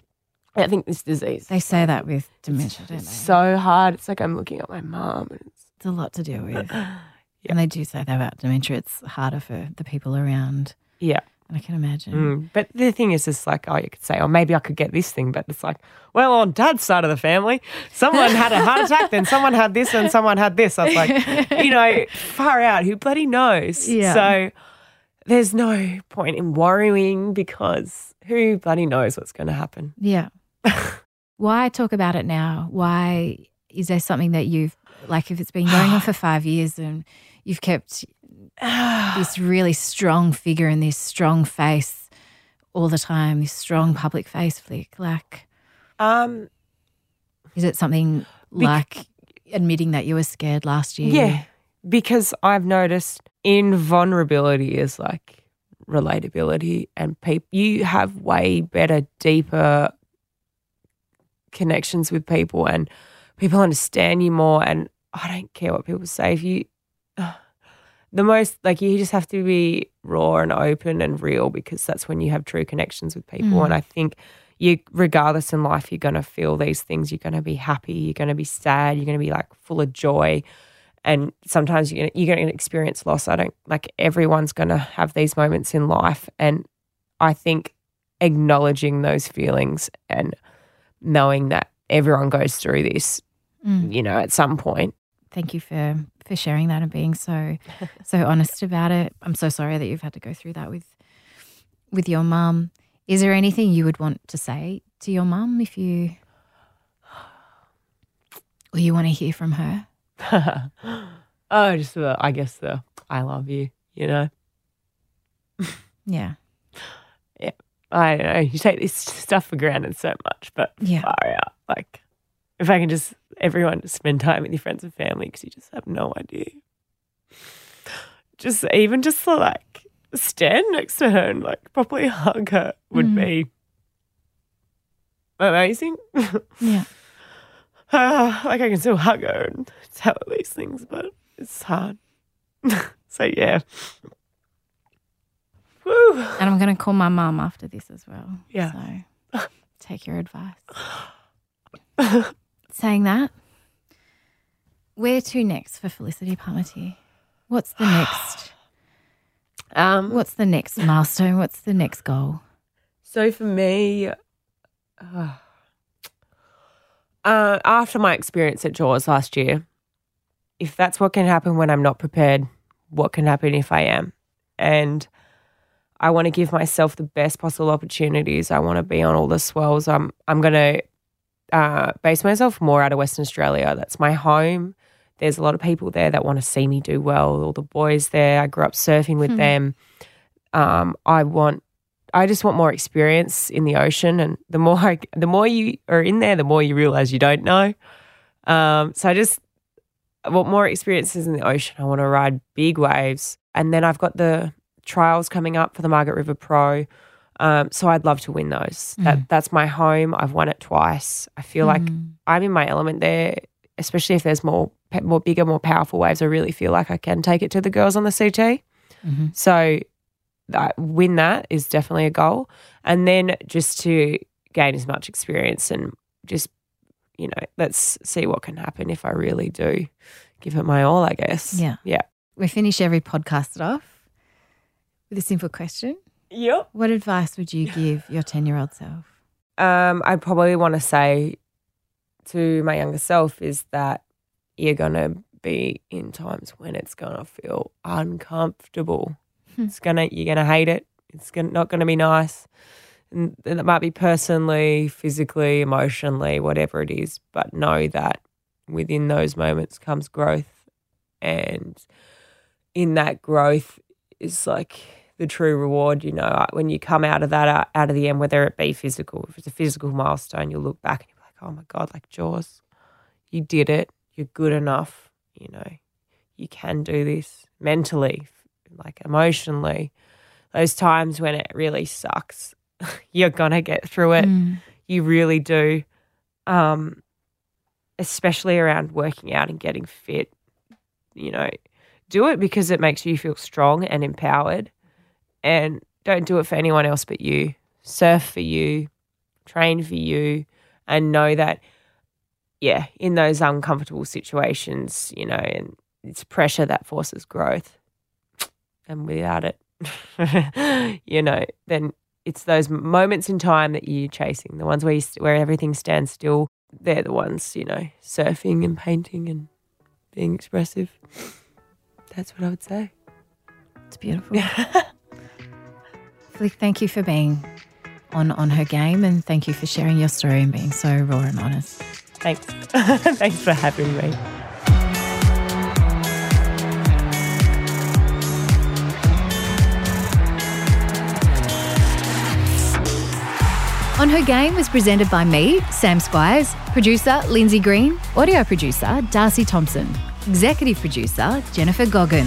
I think this disease. They say that with dementia, don't It's so hard. It's like I'm looking at my mom, and it's It's a lot to deal with. And they do say that about dementia. It's harder for the people around. yeah. And I can imagine. Mm. But the thing is, just like oh, you could say, oh, maybe I could get this thing, but it's like, well, on Dad's side of the family, someone had a heart attack, then someone had this, and someone had this. I was like, you know, far out. Who bloody knows? Yeah. So there's no point in worrying because who bloody knows what's going to happen. Yeah. Why talk about it now? Why is there something that you've, like, if it's been going on for five years and you've kept this really strong figure and this strong face all the time, this strong public face flick, like, Um, is it something like admitting that you were scared last year? Yeah, because I've noticed in vulnerability is like relatability, and people you have way better, deeper connections with people, and people understand you more. And I don't care what people say. If you, the most like you just have to be raw and open and real because that's when you have true connections with people. Mm. And I think you, regardless in life, you're gonna feel these things. You're gonna be happy. You're gonna be sad. You're gonna be like full of joy. And sometimes you're you're gonna experience loss. I don't like everyone's gonna have these moments in life, and I think acknowledging those feelings and knowing that everyone goes through this, Mm. you know, at some point. Thank you for for sharing that and being so so honest about it. I'm so sorry that you've had to go through that with with your mum. Is there anything you would want to say to your mum if you or you want to hear from her? oh, just the, I guess the I love you, you know. Yeah. Yeah. I don't know. You take this stuff for granted so much, but Yeah. far out. Like, if I can just, everyone just spend time with your friends and family because you just have no idea. Just even just to like stand next to her and like properly hug her would Mm. be amazing. Yeah. Ah, like I can still hug her and tell her these things, but it's hard. so yeah. Woo. And I'm going to call my mum after this as well. Yeah. So take your advice. Saying that, where to next for Felicity Palmateer? What's the next? Um, What's the next milestone? What's the next goal? So for me, uh, uh, after my experience at Jaws last year, if that's what can happen when I'm not prepared, what can happen if I am? And I want to give myself the best possible opportunities. I want to be on all the swells. I'm I'm going to uh, base myself more out of Western Australia. That's my home. There's a lot of people there that want to see me do well. All the boys there. I grew up surfing with Hmm. them. Um, I want I just want more experience in the ocean, and the more I, the more you are in there, the more you realize you don't know. Um, so I just I want more experiences in the ocean. I want to ride big waves, and then I've got the trials coming up for the Margaret River Pro. Um, so I'd love to win those. Mm. That that's my home. I've won it twice. I feel like mm. I'm in my element there, especially if there's more more bigger, more powerful waves. I really feel like I can take it to the girls on the CT. Mm-hmm. So that win that is definitely a goal, and then just to gain as much experience and just you know let's see what can happen if I really do give it my all. I guess. Yeah. Yeah. We finish every podcast off with a simple question. Yep. What advice would you give your 10 year old self? um, I'd probably want to say to my younger self is that you're going to be in times when it's going to feel uncomfortable. It's going to, you're going to hate it. It's gonna, not going to be nice. And, and it might be personally, physically, emotionally, whatever it is. But know that within those moments comes growth. And in that growth is like the true reward. You know, when you come out of that, out- out of the end, whether it be physical, if it's a physical milestone, you'll look back and you'll be like, oh my God, like Jaws, you did it. You're good enough. You know, you can do this mentally, like emotionally. Those times when it really sucks, you're going to get through it. You really do. Um, especially around working out and getting fit. You know, do it because it makes you feel strong and empowered. And don't do it for anyone else but you. Surf for you, train for you, and know that, yeah, in those uncomfortable situations, you know, and it's pressure that forces growth. And without it, you know, then it's those moments in time that you're chasing, the ones where you, where everything stands still. They're the ones, you know, surfing and painting and being expressive. That's what I would say. It's beautiful. Thank you for being on, on her game and thank you for sharing your story and being so raw and honest. Thanks. Thanks for having me. On Her Game was presented by me, Sam Squires, producer Lindsay Green, audio producer Darcy Thompson, executive producer Jennifer Goggin.